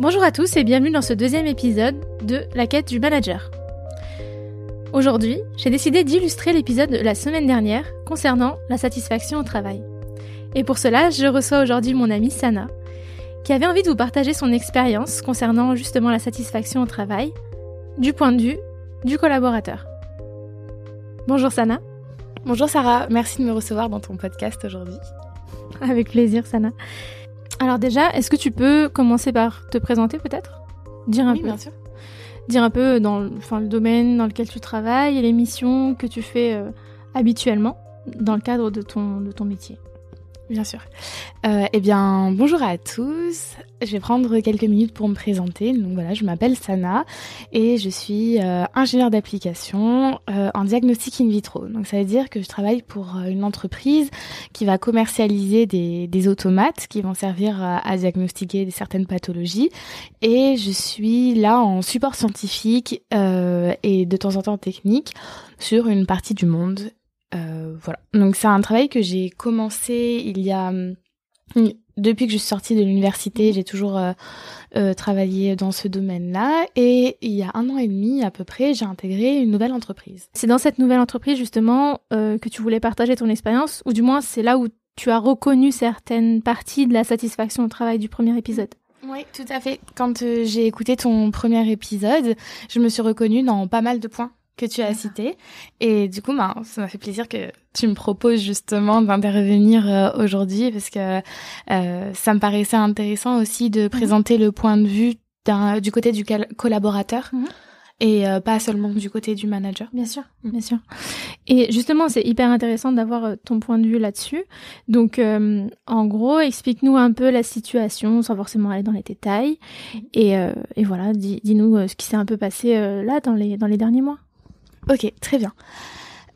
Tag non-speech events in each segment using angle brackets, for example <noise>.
Bonjour à tous et bienvenue dans ce deuxième épisode de La quête du manager. Aujourd'hui, j'ai décidé d'illustrer l'épisode de la semaine dernière concernant la satisfaction au travail. Et pour cela, je reçois aujourd'hui mon amie Sana, qui avait envie de vous partager son expérience concernant justement la satisfaction au travail, du point de vue du collaborateur. Bonjour Sana. Bonjour Sarah, merci de me recevoir dans ton podcast aujourd'hui. Avec plaisir Sana. Alors déjà, est-ce que tu peux commencer par te présenter peut-être? Dire un oui, peu. bien sûr. Dire un peu dans le, enfin, le domaine dans lequel tu travailles et les missions que tu fais euh, habituellement dans le cadre de ton, de ton métier. Bien sûr. Euh, eh bien, bonjour à tous. Je vais prendre quelques minutes pour me présenter. Donc voilà, je m'appelle Sana et je suis euh, ingénieure d'application euh, en diagnostic in vitro. Donc ça veut dire que je travaille pour euh, une entreprise qui va commercialiser des, des automates qui vont servir à, à diagnostiquer certaines pathologies. Et je suis là en support scientifique euh, et de temps en temps technique sur une partie du monde euh, voilà. Donc c'est un travail que j'ai commencé il y a hum, depuis que je suis sortie de l'université, j'ai toujours euh, euh, travaillé dans ce domaine-là et il y a un an et demi à peu près, j'ai intégré une nouvelle entreprise. C'est dans cette nouvelle entreprise justement euh, que tu voulais partager ton expérience, ou du moins c'est là où tu as reconnu certaines parties de la satisfaction au travail du premier épisode? Oui, tout à fait. Quand j'ai écouté ton premier épisode, je me suis reconnue dans pas mal de points que tu as cités. Et du coup, ben, ça m'a fait plaisir que tu me proposes justement d'intervenir euh, aujourd'hui parce que euh, ça me paraissait intéressant aussi de présenter le point de vue du côté du collaborateur Mhm. et euh, pas seulement du côté du manager. Bien sûr, bien sûr. Et justement, c'est hyper intéressant d'avoir euh, ton point de vue là-dessus. Donc, euh, en gros, explique-nous un peu la situation, sans forcément aller dans les détails. Et, euh, et voilà, dis- dis-nous ce qui s'est un peu passé là dans les, dans les derniers mois. Ok, très bien.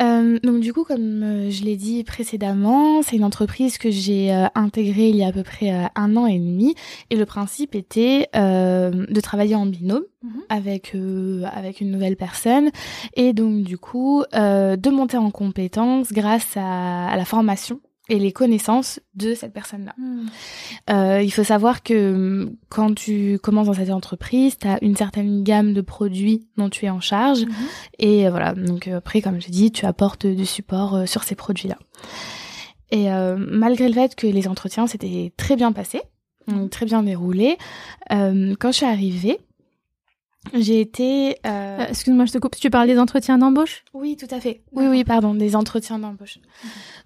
Euh, donc du coup, comme euh, je l'ai dit précédemment, c'est une entreprise que j'ai euh, intégrée il y a à peu près euh, un an et demi, et le principe était euh, de travailler en binôme Mhm. avec euh, avec une nouvelle personne, et donc du coup euh, de monter en compétence grâce à, à la formation et les connaissances de cette personne-là. Euh, il faut savoir que hum, quand tu commences dans cette entreprise, tu as une certaine gamme de produits dont tu es en charge. Et euh, voilà, donc euh, après, comme je dis, tu apportes du support euh, sur ces produits-là. Et euh, malgré le fait que les entretiens s'étaient très bien passés, donc très bien déroulés, euh, quand je suis arrivée, j'ai été... euh, Euh, Excuse-moi, je te coupe. Tu parles des entretiens d'embauche? Oui, tout à fait. Oui, oui, pardon, des entretiens d'embauche.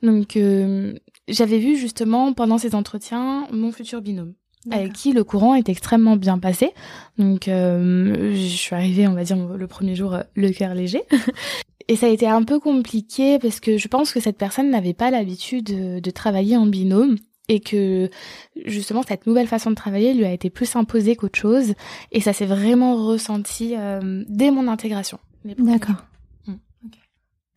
Donc, euh, j'avais vu justement pendant ces entretiens mon futur binôme avec qui le courant est extrêmement bien passé. Donc, euh, je suis arrivée, on va dire, le premier jour, euh, le cœur léger. <laughs> Et ça a été un peu compliqué parce que je pense que cette personne n'avait pas l'habitude de, de travailler en binôme et que justement cette nouvelle façon de travailler lui a été plus imposée qu'autre chose. Et ça s'est vraiment ressenti euh, dès mon intégration. D'accord.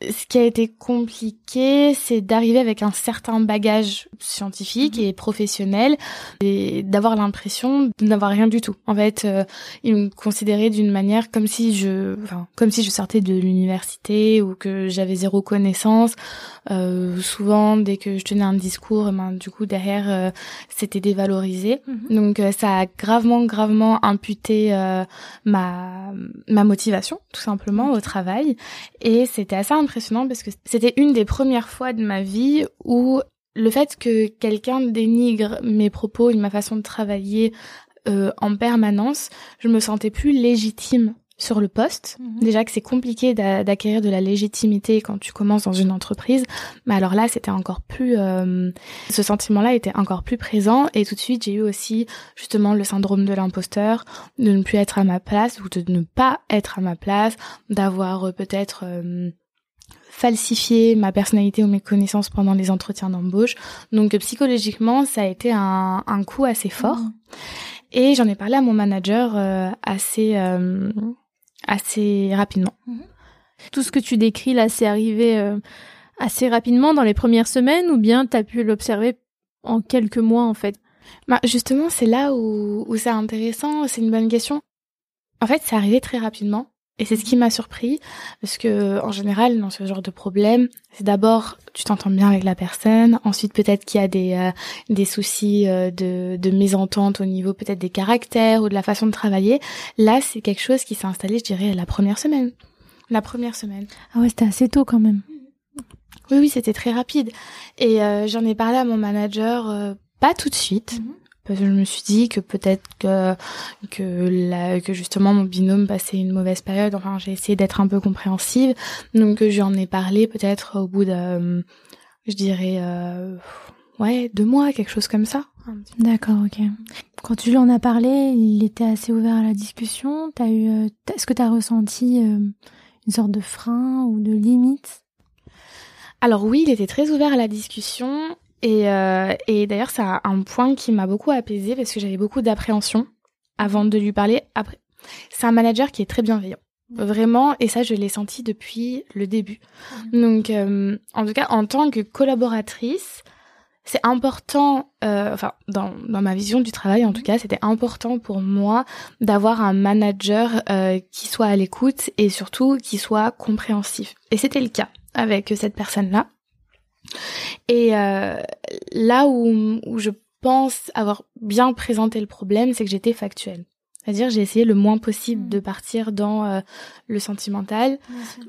Ce qui a été compliqué, c'est d'arriver avec un certain bagage scientifique et professionnel et d'avoir l'impression de n'avoir rien du tout. En fait, euh, ils me considéraient d'une manière comme si je, enfin, comme si je sortais de l'université ou que j'avais zéro connaissance. Euh, souvent, dès que je tenais un discours, ben, du coup derrière, euh, c'était dévalorisé. Donc euh, ça a gravement, gravement imputé euh, ma ma motivation, tout simplement, au travail. Et c'était assez impressionnant parce que c'était une des premières fois de ma vie où le fait que quelqu'un dénigre mes propos et ma façon de travailler euh, en permanence, je me sentais plus légitime sur le poste. Déjà que c'est compliqué d'a- d'acquérir de la légitimité quand tu commences dans une entreprise, mais alors là c'était encore plus, euh, ce sentiment-là était encore plus présent. Et tout de suite j'ai eu aussi justement le syndrome de l'imposteur, de ne plus être à ma place ou de ne pas être à ma place, d'avoir euh, peut-être euh, falsifié ma personnalité ou mes connaissances pendant les entretiens d'embauche. Donc psychologiquement ça a été un, un coup assez fort. Et j'en ai parlé à mon manager euh, assez euh, assez rapidement. Tout ce que tu décris là, c'est arrivé euh, assez rapidement dans les premières semaines ou bien tu as pu l'observer en quelques mois en fait? Bah, justement, c'est là où, où c'est intéressant, c'est une bonne question. En fait, c'est arrivé très rapidement. Et c'est ce qui m'a surpris, parce que en général, dans ce genre de problème, c'est d'abord tu t'entends bien avec la personne, ensuite peut-être qu'il y a des euh, des soucis euh, de de mésentente au niveau peut-être des caractères ou de la façon de travailler. Là, c'est quelque chose qui s'est installé, je dirais, la première semaine. La première semaine. Ah ouais, c'était assez tôt quand même. Oui, oui, c'était très rapide. Et euh, j'en ai parlé à mon manager, pas tout de suite. Mhm parce que je me suis dit que peut-être que que la, que justement mon binôme passait une mauvaise période. Enfin, j'ai essayé d'être un peu compréhensive, donc j'en ai parlé peut-être au bout de, je dirais, euh, ouais, deux mois, quelque chose comme ça. D'accord, ok. Quand tu lui en as parlé, il était assez ouvert à la discussion. T'as eu, euh, est-ce que t'as ressenti euh, une sorte de frein ou de limite? Alors oui, il était très ouvert à la discussion. Et, euh, et d'ailleurs, c'est un point qui m'a beaucoup apaisé parce que j'avais beaucoup d'appréhension avant de lui parler. Après, c'est un manager qui est très bienveillant. Vraiment, et ça, je l'ai senti depuis le début. Donc, euh, en tout cas, en tant que collaboratrice, c'est important, euh, enfin, dans, dans ma vision du travail, en tout cas, c'était important pour moi d'avoir un manager euh, qui soit à l'écoute et surtout qui soit compréhensif. Et c'était le cas avec cette personne-là. Et euh, là où, où je pense avoir bien présenté le problème, c'est que j'étais factuelle. C'est-à-dire j'ai essayé le moins possible de mm. partir dans euh, le sentimental.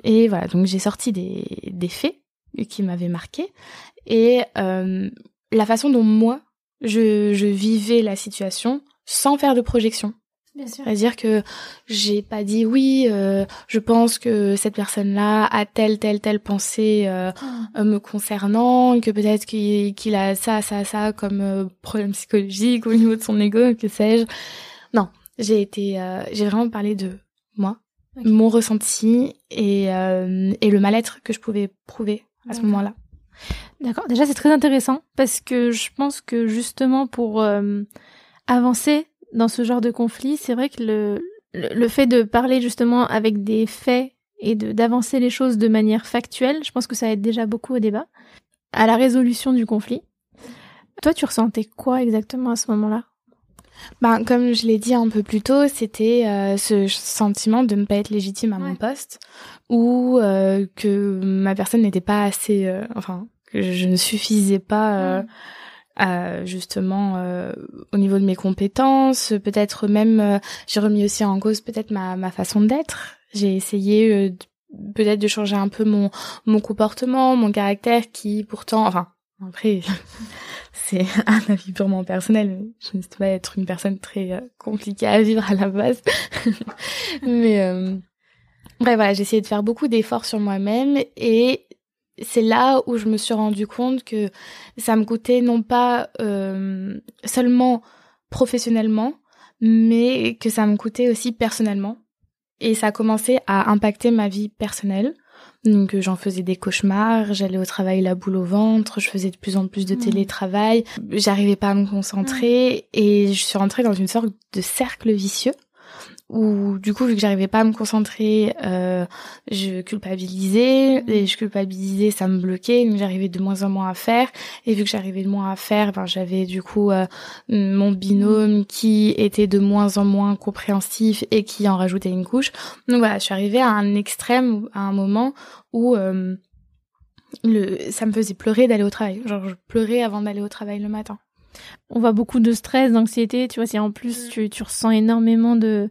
Et voilà, donc j'ai sorti des, des faits qui m'avaient marqué. Et euh, la façon dont moi, je, je vivais la situation sans faire de projection. C'est-à-dire que j'ai pas dit oui, euh, je pense que cette personne-là a telle, telle, telle pensée euh, ah. euh me concernant, que peut-être qu'il a ça, ça, ça comme euh, problème psychologique au niveau de son ego, que sais-je. Non, j'ai été, j'ai vraiment parlé de moi, mon ressenti et, et le mal-être que je pouvais prouver à ce moment-là. D'accord. Déjà, c'est très intéressant parce que je pense que justement pour avancer dans ce genre de conflit, c'est vrai que le, le, fait de parler justement avec des faits et de d'avancer les choses de manière factuelle, je pense que ça aide déjà beaucoup au débat, à la résolution du conflit. Toi, tu ressentais quoi exactement à ce moment-là? Ben, comme je l'ai dit un peu plus tôt, c'était euh, ce sentiment de ne pas être légitime à mon poste ou euh, que ma personne n'était pas assez, euh, enfin, que je ne suffisais pas justement euh, au niveau de mes compétences, peut-être même euh, j'ai remis aussi en cause peut-être ma, ma façon d'être. J'ai essayé euh, peut-être de changer un peu mon mon comportement, mon caractère qui pourtant enfin après <laughs> c'est un avis purement personnel, je ne sais pas être une personne très compliquée à vivre à la base. <laughs> mais bref voilà, j'ai essayé de faire beaucoup d'efforts sur moi-même et c'est là où je me suis rendu compte que ça me coûtait non pas euh, seulement professionnellement, mais que ça me coûtait aussi personnellement. Et ça a commencé à impacter ma vie personnelle. Donc j'en faisais des cauchemars, j'allais au travail la boule au ventre, je faisais de plus en plus de mmh. télétravail, j'arrivais pas à me concentrer et je suis rentrée dans une sorte de cercle vicieux où du coup vu que j'arrivais pas à me concentrer euh, je culpabilisais. Et je culpabilisais ça me bloquait donc j'arrivais de moins en moins à faire. Et vu que j'arrivais de moins à faire ben j'avais du coup euh, mon binôme qui était de moins en moins compréhensif et qui en rajoutait une couche. Donc voilà je suis arrivée à un extrême à un moment où euh, le ça me faisait pleurer d'aller au travail. Genre je pleurais avant d'aller au travail le matin on voit beaucoup de stress, d'anxiété, tu vois, si en plus mm. tu, tu ressens énormément de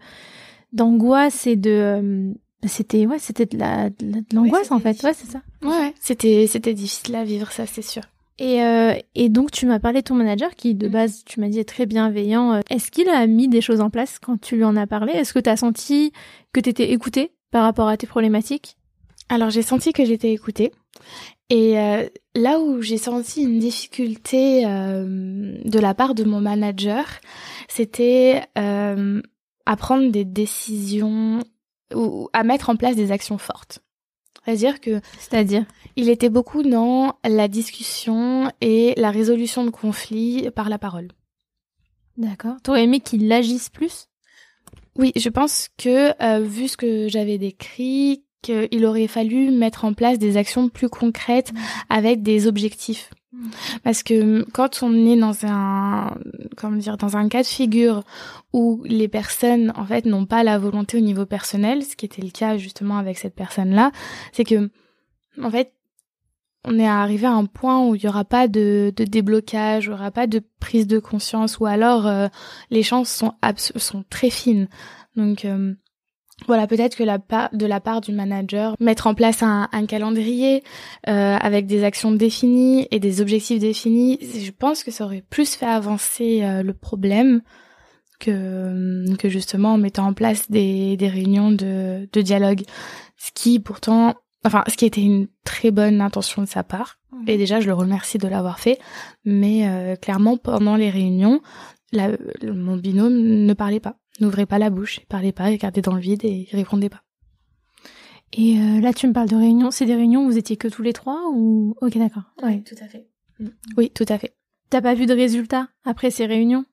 d'angoisse et de euh, c'était ouais, c'était de la de l'angoisse en fait. Ouais, c'est ça. Ouais, c'était c'était difficile à vivre ça, c'est sûr. Et, euh, et donc tu m'as parlé de ton manager qui de mm. base tu m'as dit est très bienveillant. Euh, est-ce qu'il a mis des choses en place quand tu lui en as parlé? Est-ce que tu as senti que tu étais écoutée par rapport à tes problématiques? Alors j'ai senti que j'étais écoutée et euh, là où j'ai senti une difficulté euh, de la part de mon manager, c'était euh, à prendre des décisions ou à mettre en place des actions fortes. C'est-à-dire que, c'est-à-dire, il était beaucoup dans la discussion et la résolution de conflits par la parole. D'accord. T'aurais aimé qu'il agisse plus? Oui, je pense que vu ce que j'avais décrit, qu'il aurait fallu mettre en place des actions plus concrètes mm. avec des objectifs. Mm. Parce que quand on est dans un, comment dire, dans un cas de figure où les personnes, en fait, n'ont pas la volonté au niveau personnel, ce qui était le cas justement avec cette personne-là, c'est que, en fait, on est arrivé à un point où il y aura pas de, de déblocage, il y aura pas de prise de conscience, ou alors euh, les chances sont sont très fines. Donc euh, voilà, peut-être que la de la part du manager, mettre en place un, un calendrier euh, avec des actions définies et des objectifs définis, je pense que ça aurait plus fait avancer le problème que, que justement en mettant en place des, des réunions de, de dialogue. Ce qui pourtant enfin ce qui était une très bonne intention de sa part mmh. et déjà je le remercie de l'avoir fait mais euh, clairement pendant les réunions la, mon binôme ne parlait pas n'ouvrait pas la bouche parlait pas il regardait dans le vide et il répondait pas. Et euh, là tu me parles de réunions. C'est des réunions où vous étiez que tous les trois ou? Ok d'accord. Oui tout à fait. Mmh. oui tout à fait. T'as pas vu de résultat après ces réunions?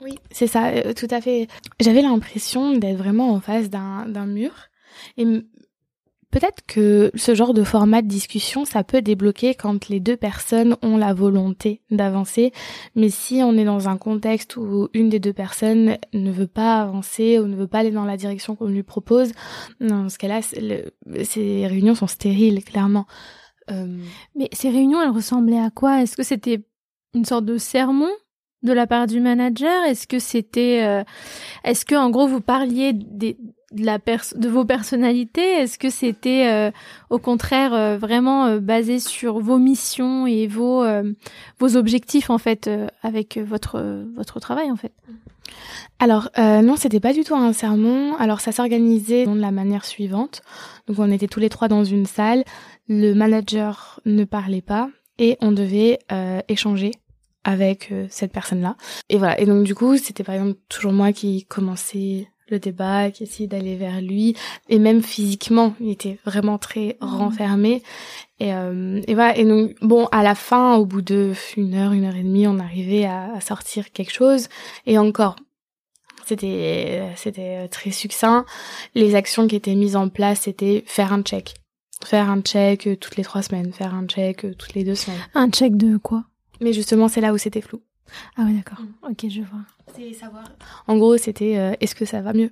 Oui. C'est ça euh, tout à fait. J'avais l'impression d'être vraiment en face d'un mur. Et Peut-être que ce genre de format de discussion, ça peut débloquer quand les deux personnes ont la volonté d'avancer. Mais si on est dans un contexte où une des deux personnes ne veut pas avancer ou ne veut pas aller dans la direction qu'on lui propose, dans ce cas-là, ces réunions sont stériles, clairement. Euh... Mais ces réunions, elles ressemblaient à quoi? Est-ce que c'était une sorte de sermon de la part du manager? Est-ce que c'était, euh... est-ce que en gros vous parliez des de la de vos personnalités Est-ce que c'était euh, au contraire euh, vraiment euh, basé sur vos missions et vos vos objectifs en fait avec votre votre travail en fait? Alors non, c'était pas du tout un sermon. Alors ça s'organisait de la manière suivante. Donc on était tous les trois dans une salle. Le manager ne parlait pas et on devait échanger avec cette personne-là. Et voilà. Et donc du coup, c'était par exemple toujours moi qui commençais le débat, qui essayait d'aller vers lui, et même physiquement, il était vraiment très mmh. renfermé. Et, euh, et voilà. Et donc, bon, à la fin, au bout de une heure, une heure et demie, on arrivait à, à sortir quelque chose. Et encore, c'était c'était très succinct. Les actions qui étaient mises en place, c'était faire un check, faire un check toutes les trois semaines, faire un check toutes les deux semaines. Un check de quoi? Mais justement, c'est là où c'était flou. Ah oui, d'accord. Mm. Ok, je vois. C'est savoir. En gros, c'était euh, est-ce que ça va mieux?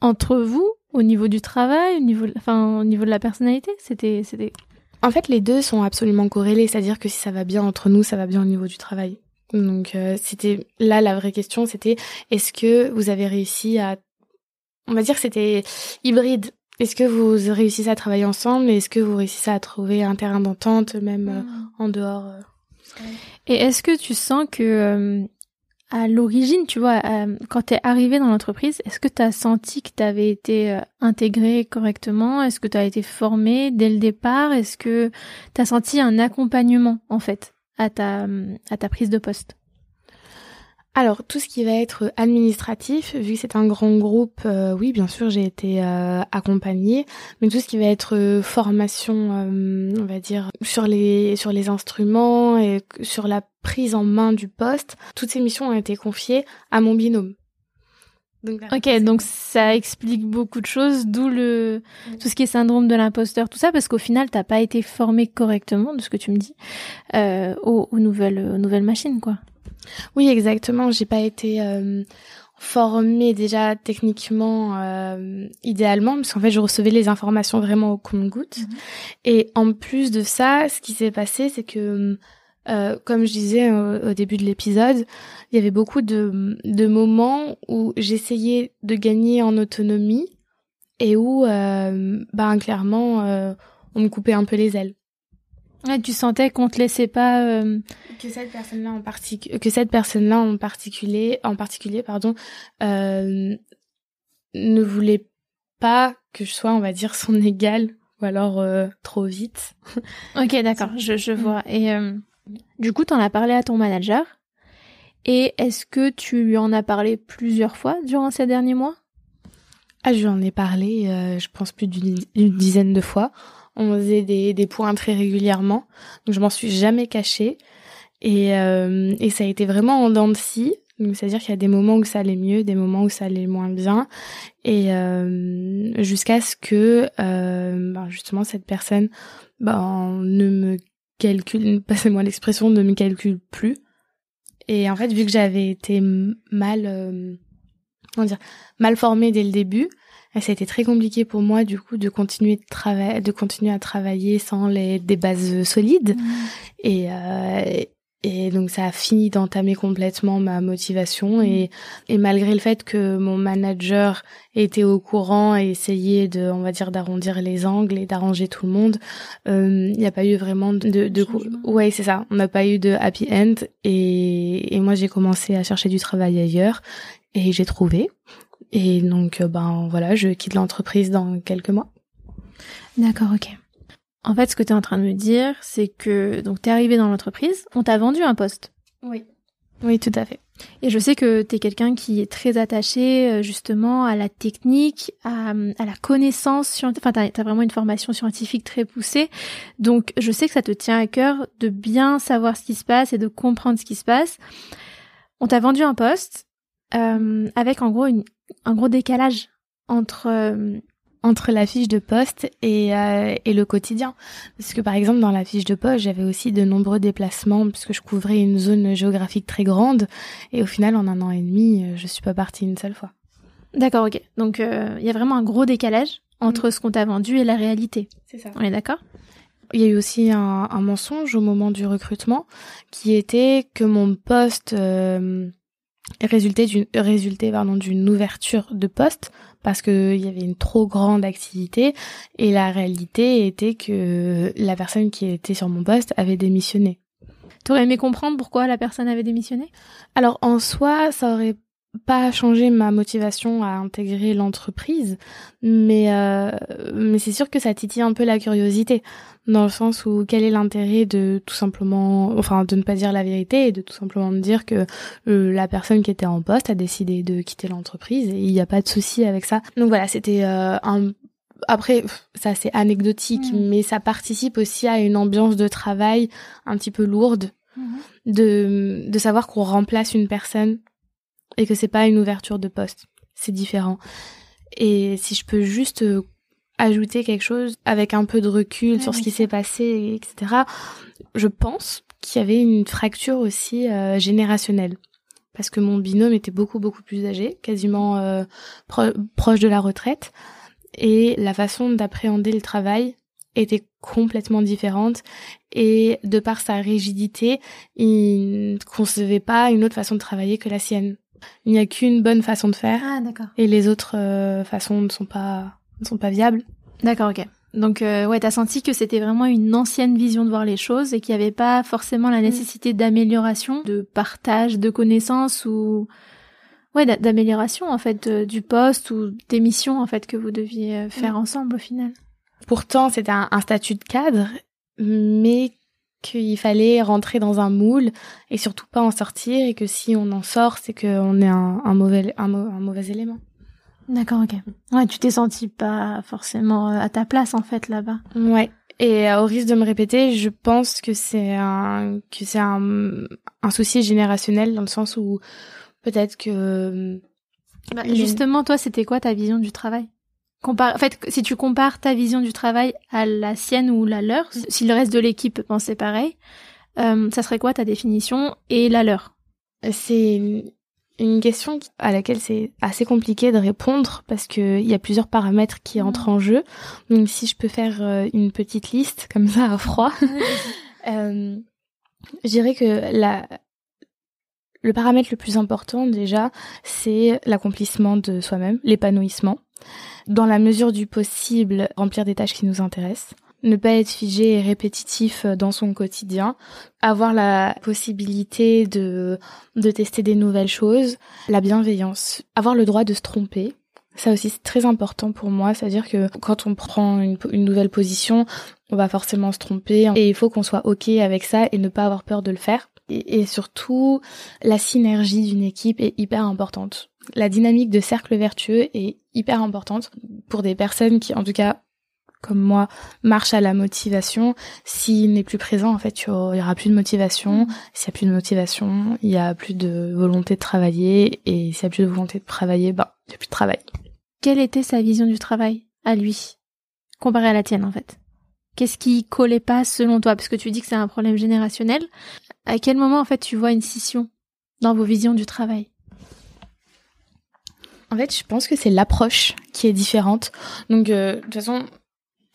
Entre vous, au niveau du travail, au niveau, enfin, au niveau de la personnalité, c'était, c'était. En fait, les deux sont absolument corrélés, c'est-à-dire que si ça va bien entre nous, ça va bien au niveau du travail. Donc, euh, c'était là la vraie question, c'était est-ce que vous avez réussi à, on va dire, que c'était hybride. Est-ce que vous réussissez à travailler ensemble Est-ce que vous réussissez à trouver un terrain d'entente, même euh, mm. en dehors et est-ce que tu sens que euh, à l'origine, tu vois, euh, quand tu es arrivé dans l'entreprise, est-ce que tu as senti que tu avais été euh, intégré correctement? Est-ce que tu as été formé dès le départ? Est-ce que tu as senti un accompagnement en fait à ta à ta prise de poste? Alors, tout ce qui va être administratif, vu que c'est un grand groupe, euh, oui, bien sûr, j'ai été euh, accompagnée, mais tout ce qui va être euh, formation, on va dire, sur les sur les instruments et sur la prise en main du poste, toutes ces missions ont été confiées à mon binôme. ok, donc ça explique beaucoup de choses, d'où le tout ce qui est syndrome de l'imposteur, tout ça, parce qu'au final, t'as pas été formé correctement, de ce que tu me dis, aux, aux nouvelles aux nouvelles machines, quoi. Oui, exactement. J'ai pas été euh, formée déjà techniquement euh, idéalement parce qu'en fait je recevais les informations vraiment au compte-goutte. Mhm. Et en plus de ça, ce qui s'est passé, c'est que euh, comme je disais au, début de l'épisode, il y avait beaucoup de, de moments où j'essayais de gagner en autonomie et où, euh, ben clairement, euh, on me coupait un peu les ailes tu sentais qu'on te laissait pas euh, que cette personne-là en particulier que cette personne-là en particulier en particulier pardon euh, ne voulait pas que je sois on va dire son égal ou alors euh, trop vite. <laughs> ok d'accord je, je vois. Et du coup t'en as parlé à ton manager. Et est-ce que tu lui en as parlé plusieurs fois durant ces derniers mois? Ah je lui en ai parlé je pense plus d'une dizaine de fois on faisait des, des points très régulièrement. Donc je m'en suis jamais cachée. Et, euh, ça a été vraiment en dents de scie. C'est-à-dire qu'il y a des moments où ça allait mieux, des moments où ça allait moins bien. Et euh, jusqu'à ce que euh, ben justement cette personne ben, ne me calcule, passez-moi l'expression, ne me calcule plus. Et en fait, vu que j'avais été mal, mal formée dès le début, ça a été très compliqué pour moi du coup de continuer de travailler, de continuer à travailler sans les des bases solides. Mmh. Et euh, et donc ça a fini d'entamer complètement ma motivation. Et, et malgré le fait que mon manager était au courant et essayait de, on va dire, d'arrondir les angles et d'arranger tout le monde, euh, il n'y a pas eu vraiment de, de, ouais c'est ça, on n'a pas eu de happy end. Et, et moi j'ai commencé à chercher du travail ailleurs. Et j'ai trouvé et donc euh, ben voilà je quitte l'entreprise dans quelques mois. D'accord ok. En fait, ce que tu es en train de me dire, c'est que donc tu es arrivé dans l'entreprise, on t'a vendu un poste. Oui. Oui, tout à fait. Et je sais que tu es quelqu'un qui est très attaché euh, justement à la technique, à, la connaissance scientifique. Enfin, tu as, vraiment une formation scientifique très poussée. Donc, je sais que ça te tient à cœur de bien savoir ce qui se passe et de comprendre ce qui se passe. On t'a vendu un poste euh, avec en gros un gros décalage entre euh, entre la fiche de poste et, euh, et le quotidien. Parce que par exemple dans la fiche de poste, j'avais aussi de nombreux déplacements puisque je couvrais une zone géographique très grande et au final en un an et demi, euh, je suis pas partie une seule fois. D'accord, ok. Donc euh, il y a vraiment un gros décalage entre ce qu'on t'a vendu et la réalité. C'est ça. On est d'accord? Il y a eu aussi un, un, mensonge au moment du recrutement qui était que mon poste euh, résultait d'une résultait pardon d'une ouverture de poste parce qu'il y avait une trop grande activité et la réalité était que la personne qui était sur mon poste avait démissionné. T'aurais aimé comprendre pourquoi la personne avait démissionné? Alors en soi, ça aurait pas changé ma motivation à intégrer l'entreprise, mais euh, mais c'est sûr que ça titille un peu la curiosité dans le sens où quel est l'intérêt de tout simplement, enfin de ne pas dire la vérité et de tout simplement me dire que euh, la personne qui était en poste a décidé de quitter l'entreprise et il n'y a pas de souci avec ça. Donc voilà, c'était euh, un après, ça c'est anecdotique, mmh. mais ça participe aussi à une ambiance de travail un petit peu lourde, mmh. de, de savoir qu'on remplace une personne et que c'est pas une ouverture de poste. C'est différent. Et si je peux juste euh, ajouter quelque chose avec un peu de recul sur ce qui s'est passé, etc., je pense qu'il y avait une fracture aussi euh, générationnelle. Parce que mon binôme était beaucoup, beaucoup plus âgé, quasiment euh, proche de la retraite. Et la façon d'appréhender le travail était complètement différente et de par sa rigidité, il ne concevait pas une autre façon de travailler que la sienne. Il n'y a qu'une bonne façon de faire. Ah, d'accord. Et les autres euh, façons ne sont pas ne sont pas viables. D'accord, ok. Donc euh, ouais, t'as senti que c'était vraiment une ancienne vision de voir les choses et qu'il n'y avait pas forcément la mm. nécessité d'amélioration, de partage de connaissances ou ouais d'amélioration en fait du poste ou des missions en fait que vous deviez euh, faire mm. ensemble au final. Pourtant, c'était un, un, statut de cadre, mais qu'il fallait rentrer dans un moule et surtout pas en sortir et que si on en sort, c'est qu'on est un, un mauvais un, un, mauvais élément. D'accord, ok. Ouais, tu t'es senti pas forcément euh, à ta place en fait là-bas. Ouais. Et euh, au risque de me répéter, je pense que c'est un que c'est un, un souci générationnel dans le sens où peut-être que bah, justement toi, c'était quoi ta vision du travail? En fait, si tu compares ta vision du travail à la sienne ou la leur, si le reste de l'équipe pensait pareil, euh, ça serait quoi ta définition et la leur? C'est une question à laquelle c'est assez compliqué de répondre parce que il y a plusieurs paramètres qui mmh. entrent en jeu. Donc si je peux faire euh, une petite liste comme ça à froid, <laughs> <laughs> euh, je dirais que la le paramètre le plus important déjà, c'est l'accomplissement de soi-même, l'épanouissement dans la mesure du possible, remplir des tâches qui nous intéressent ne pas être figé et répétitif dans son quotidien, avoir la possibilité de, de tester des nouvelles choses, la bienveillance, avoir le droit de se tromper. Ça aussi c'est très important pour moi, c'est-à-dire que quand on prend une, nouvelle position, on va forcément se tromper et il faut qu'on soit ok avec ça et ne pas avoir peur de le faire. Et surtout, la synergie d'une équipe est hyper importante la dynamique de cercle vertueux est hyper importante pour des personnes qui, en tout cas, comme moi, marchent à la motivation. S'il n'est plus présent, en fait, il y aura plus de motivation. Mm. S'il y a plus de motivation, il y a plus de volonté de travailler. Et s'il y a plus de volonté de travailler, bah, il y a plus de travail. Quelle était sa vision du travail, à lui, comparée à la tienne, en fait? Qu'est-ce qui collait pas selon toi? Parce que tu dis que c'est un problème générationnel. À quel moment en fait tu vois une scission dans vos visions du travail? En fait, je pense que c'est l'approche qui est différente. Donc, euh, de toute façon,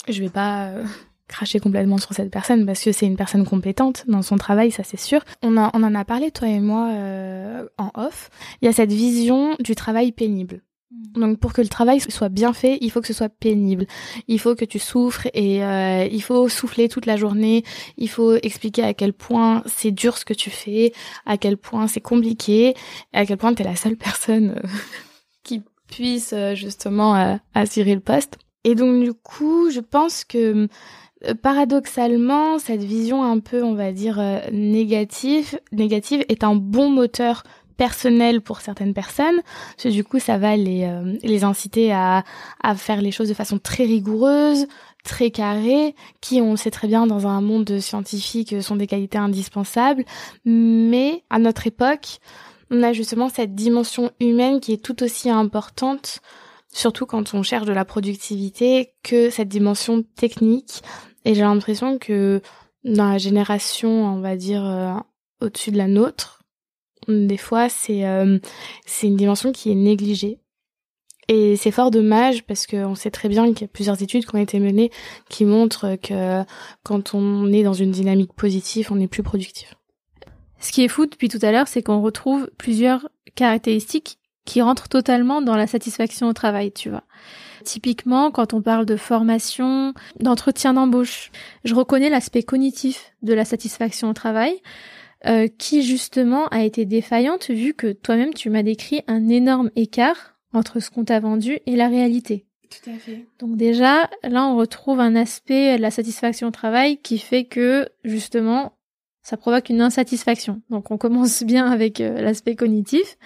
je vais pas euh, cracher complètement sur cette personne parce que c'est une personne compétente dans son travail, ça c'est sûr. On, a, on en a parlé, toi et moi, euh, en off. Il y a cette vision du travail pénible. Mm. Donc pour que le travail soit bien fait, il faut que ce soit pénible. Il faut que tu souffres et euh, il faut souffler toute la journée. Il faut expliquer à quel point c'est dur ce que tu fais, à quel point c'est compliqué, à quel point tu es la seule personne euh, puisse euh, justement assurer le poste. Et donc du coup, je pense que paradoxalement, cette vision un peu, on va dire, négative, négative est un bon moteur personnel pour certaines personnes, parce que du coup ça va les, euh, les inciter à, à faire les choses de façon très rigoureuse, très carrée, qui on sait très bien dans un monde scientifique sont des qualités indispensables, mais à notre époque, on a justement cette dimension humaine qui est tout aussi importante, surtout quand on cherche de la productivité, que cette dimension technique. Et j'ai l'impression que dans la génération, on va dire, euh, au-dessus de la nôtre, des fois, c'est euh, c'est une dimension qui est négligée. Et c'est fort dommage parce qu'on sait très bien qu'il y a plusieurs études qui ont été menées qui montrent que quand on est dans une dynamique positive, on est plus productif. Ce qui est fou depuis tout à l'heure, c'est qu'on retrouve plusieurs caractéristiques qui rentrent totalement dans la satisfaction au travail, tu vois. Typiquement, quand on parle de formation, d'entretien d'embauche, je reconnais l'aspect cognitif de la satisfaction au travail. Euh, qui justement a été défaillante vu que toi-même tu m'as décrit un énorme écart entre ce qu'on t'a vendu et la réalité. Tout à fait. Donc déjà, là on retrouve un aspect de la satisfaction au travail qui fait que justement ça provoque une insatisfaction. Donc on commence <laughs> bien avec euh, l'aspect cognitif.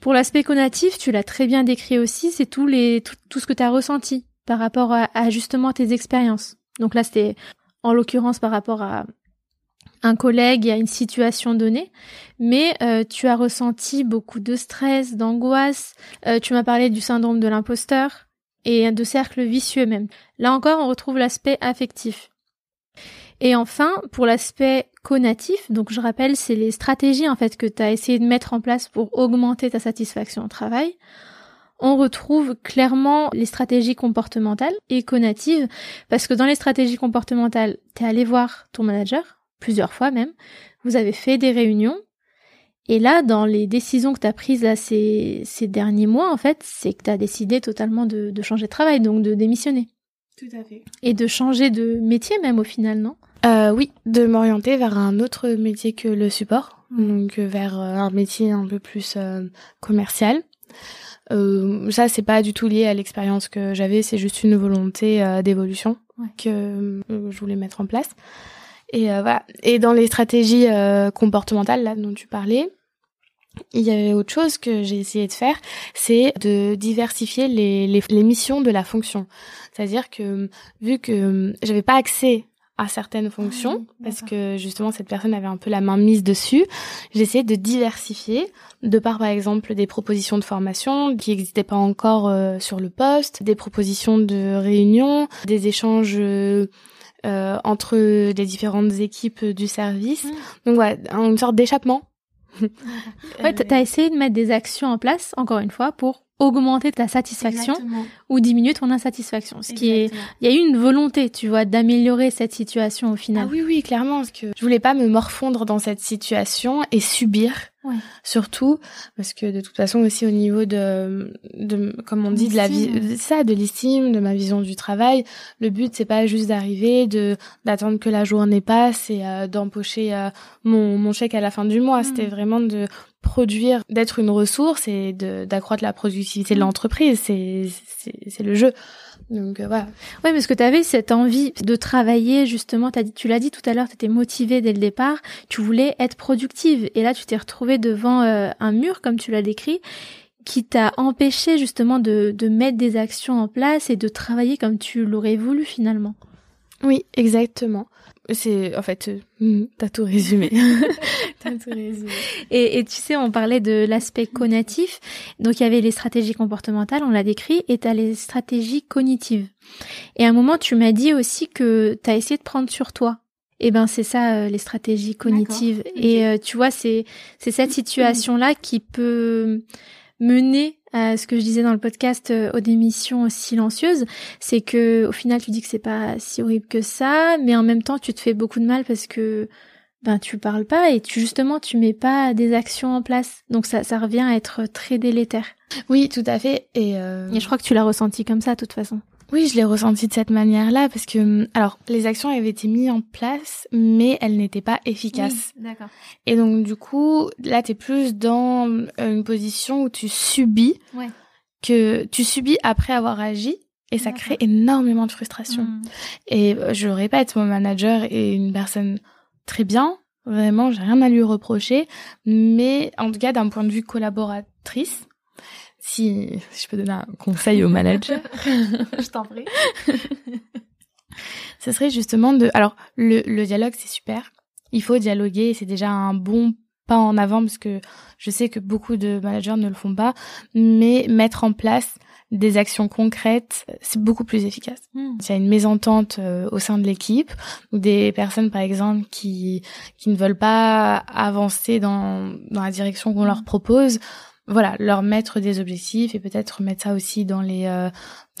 Pour l'aspect cognitif, tu l'as très bien décrit aussi, c'est tout tout, ce que tu as ressenti par rapport à, à justement tes expériences. Donc là c'était en l'occurrence par rapport à un collègue à une situation donnée, mais euh, tu as ressenti beaucoup de stress, d'angoisse, euh, tu m'as parlé du syndrome de l'imposteur et de cercles vicieux même. Là encore, on retrouve l'aspect affectif. Et enfin, pour l'aspect conatif, donc je rappelle, c'est les stratégies en fait que tu as essayé de mettre en place pour augmenter ta satisfaction au travail. On retrouve clairement les stratégies comportementales et conatives parce que dans les stratégies comportementales, tu es allé voir ton manager, plusieurs fois même. Vous avez fait des réunions. Et là, dans les décisions que tu as prises là, ces, ces derniers mois, en fait, c'est que tu as décidé totalement de, de, changer de travail, donc de démissionner. Tout à fait. Et de changer de métier même au final, non? Euh, Oui, de m'orienter vers un autre métier que le support, donc euh, vers euh, un métier un peu plus euh, commercial. Euh, ça, c'est pas du tout lié à l'expérience que j'avais, c'est juste une volonté d'évolution que je voulais mettre en place. Et euh, voilà. Et dans les stratégies euh, comportementales là dont tu parlais, il y avait autre chose que j'ai essayé de faire, c'est de diversifier les, les, les, missions de la fonction. C'est-à-dire que vu que j'avais pas accès à certaines fonctions ah parce que justement cette personne avait un peu la main mise dessus. J'ai essayé de diversifier de par par exemple des propositions de formation qui n'existaient pas encore euh, sur le poste, des propositions de réunion, des échanges euh, entre les différentes équipes du service. Mmh. Donc voilà, une sorte d'échappement. ouais, t'as essayé de mettre des actions en place, encore une fois, pour augmenter ta satisfaction ou diminuer ton insatisfaction. Ce qui est, il y a eu une volonté, tu vois, d'améliorer cette situation au final. Ah oui, oui, clairement, parce que je voulais pas me morfondre dans cette situation et subir Ouais. Surtout parce que de toute façon aussi au niveau de, de comme on dit de la vie ça de l'estime de ma vision du travail le but c'est pas juste d'arriver de d'attendre que la journée passe et euh, d'empocher euh, mon mon chèque à la fin du mois mm. c'était vraiment de produire d'être une ressource et de d'accroître la productivité de mm. l'entreprise c'est c'est le jeu donc euh, voilà. Ouais, parce que tu avais cette envie de travailler justement. As dit, tu l'as dit tout à l'heure, tu étais motivée dès le départ. Tu voulais être productive, et là tu t'es retrouvée devant euh, un mur, comme tu l'as décrit, qui t'a empêché justement de, de mettre des actions en place et de travailler comme tu l'aurais voulu finalement. Oui, exactement. C'est en fait, euh, t'as tout résumé. <laughs> t'as tout résumé. Et, et, tu sais, on parlait de l'aspect cognitif. Donc il y avait les stratégies comportementales, on l'a décrit, et t'as les stratégies cognitives. Et à un moment, tu m'as dit aussi que t'as essayé de prendre sur toi. Et eh ben c'est ça euh, les stratégies cognitives. Et euh, tu vois, c'est c'est cette situation là qui peut mener à ce que je disais dans le podcast euh, aux démissions silencieuses, c'est que au final tu dis que c'est pas si horrible que ça, mais en même temps tu te fais beaucoup de mal parce que ben tu parles pas et tu justement tu mets pas des actions en place. Donc ça ça revient à être très délétère. Oui, tout à fait. Et, euh... et je crois que tu l'as ressenti comme ça de toute façon. Oui, je l'ai ressenti de cette manière-là parce que, hum, alors, les actions avaient été mises en place, mais elles n'étaient pas efficaces. Oui, d'accord. Et donc, du coup, là, t'es plus dans euh, une position où tu subis, ouais. que tu subis après avoir agi, et ça crée énormément de frustration. Mmh. Et euh, je le répète, mon manager est une personne très bien, vraiment, j'ai rien à lui reprocher, mais en tout cas, d'un point de vue collaboratrice, si, je peux donner un conseil au manager, <laughs> je t'en prie. Ce serait justement de. Alors, le, le dialogue, c'est super. Il faut dialoguer, c'est déjà un bon pas en avant parce que je sais que beaucoup de managers ne le font pas, mais mettre en place des actions concrètes, c'est beaucoup plus efficace. Hmm. S'il y a une mésentente euh, au sein de l'équipe, ou des personnes par exemple qui qui ne veulent pas avancer dans dans la direction qu'on leur propose, voilà, leur mettre des objectifs et peut-être mettre ça aussi dans les euh,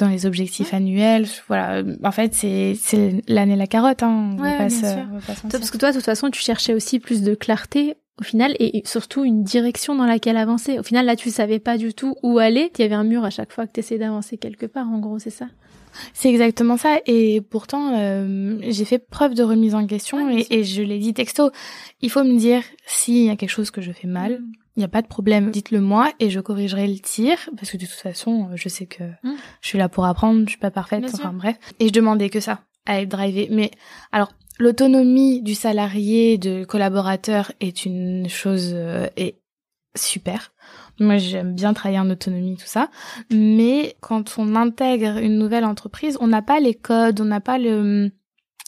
dans les objectifs annuels. Voilà, en fait, c'est c'est l'année la carotte. Hein. ouais, bien sûr. parce que toi, de toute façon, tu cherchais aussi plus de clarté au final et surtout une direction dans laquelle avancer. Au final, là, tu savais pas du tout où aller. Il y avait un mur à chaque fois que tu essayais d'avancer quelque part. En gros, c'est ça? C'est exactement ça. Et pourtant, euh, j'ai fait preuve de remise en question et, et, je l'ai dit texto. Il faut me dire s'il y a quelque chose que je fais mal. Mm. Il n'y a pas de problème. Dites-le moi et je corrigerai le tir parce que de toute façon, je sais que mm. je suis là pour apprendre. Je suis pas parfaite. Bien enfin sûr. bref. Et je demandais que ça, à être drivé. Mais alors, l'autonomie du salarié, de collaborateur est une chose euh, est super. Moi, j'aime bien travailler en autonomie, tout ça. Mais quand on intègre une nouvelle entreprise, on n'a pas les codes, on n'a pas le,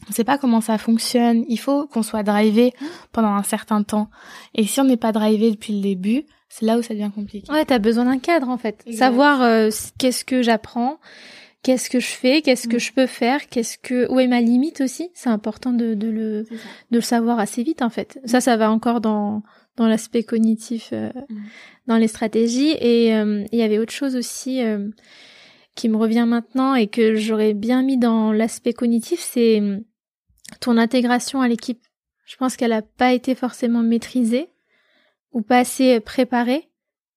on sait pas comment ça fonctionne. Il faut qu'on soit drivé pendant un certain temps. Et si on n'est pas drivé depuis le début, c'est là où ça devient compliqué. Ouais, t'as besoin d'un cadre, en fait. Exact. Savoir euh, qu'est-ce que j'apprends, qu'est-ce que je fais, qu'est-ce que Mm. je peux faire, qu'est-ce que, où est ma limite aussi. C'est important de, de le, de le savoir assez vite, en fait. Ça, ça va encore dans, dans l'aspect cognitif, euh, Mm. dans les stratégies. Et euh, il y avait autre chose aussi qui me revient maintenant et que j'aurais bien mis dans l'aspect cognitif, c'est ton intégration à l'équipe. Je pense qu'elle a pas été forcément maîtrisée ou pas assez préparée,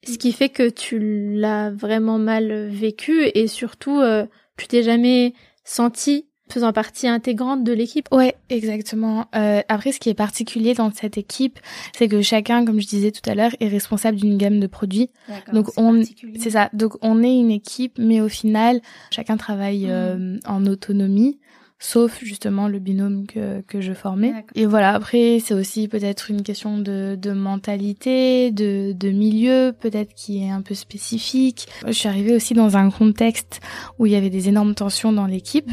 ce qui fait que tu l'as vraiment mal vécu et surtout euh, tu t'es jamais senti faisant partie intégrante de l'équipe. Ouais, exactement. Euh, après, ce qui est particulier dans cette équipe, c'est que chacun, comme je disais tout à l'heure, est responsable d'une gamme de produits. Donc on, c'est ça. Donc on est une équipe, mais au final, chacun travaille Mm. euh, en autonomie, sauf justement le binôme que que je formais. Et voilà. Après, c'est aussi peut-être une question de de mentalité, de de milieu, peut-être qui est un peu spécifique. Je suis arrivée aussi dans un contexte où il y avait des énormes tensions dans l'équipe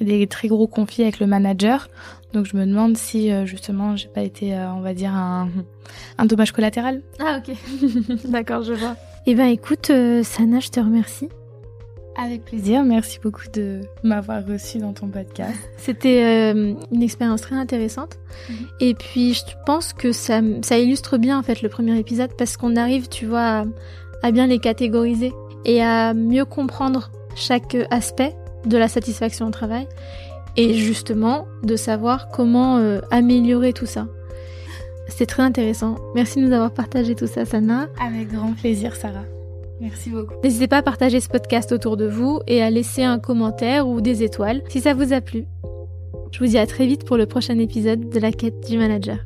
des très gros conflits avec le manager. Donc je me demande si euh, justement j'ai pas été, euh, on va dire, un, un dommage collatéral. Ah ok. <laughs> D'accord, je vois. Eh ben écoute, euh, Sana, je te remercie. Avec plaisir, merci beaucoup de m'avoir reçu dans ton podcast. <laughs> C'était euh, une expérience très intéressante. Mhm. Et puis je pense que ça, ça illustre bien en fait le premier épisode parce qu'on arrive, tu vois, à, à bien les catégoriser et à mieux comprendre chaque aspect de la satisfaction au travail et justement de savoir comment euh, améliorer tout ça. C'était très intéressant. Merci de nous avoir partagé tout ça, Sana. Avec grand plaisir, Sarah. Merci beaucoup. N'hésitez pas à partager ce podcast autour de vous et à laisser un commentaire ou des étoiles si ça vous a plu. Je vous dis à très vite pour le prochain épisode de la quête du manager.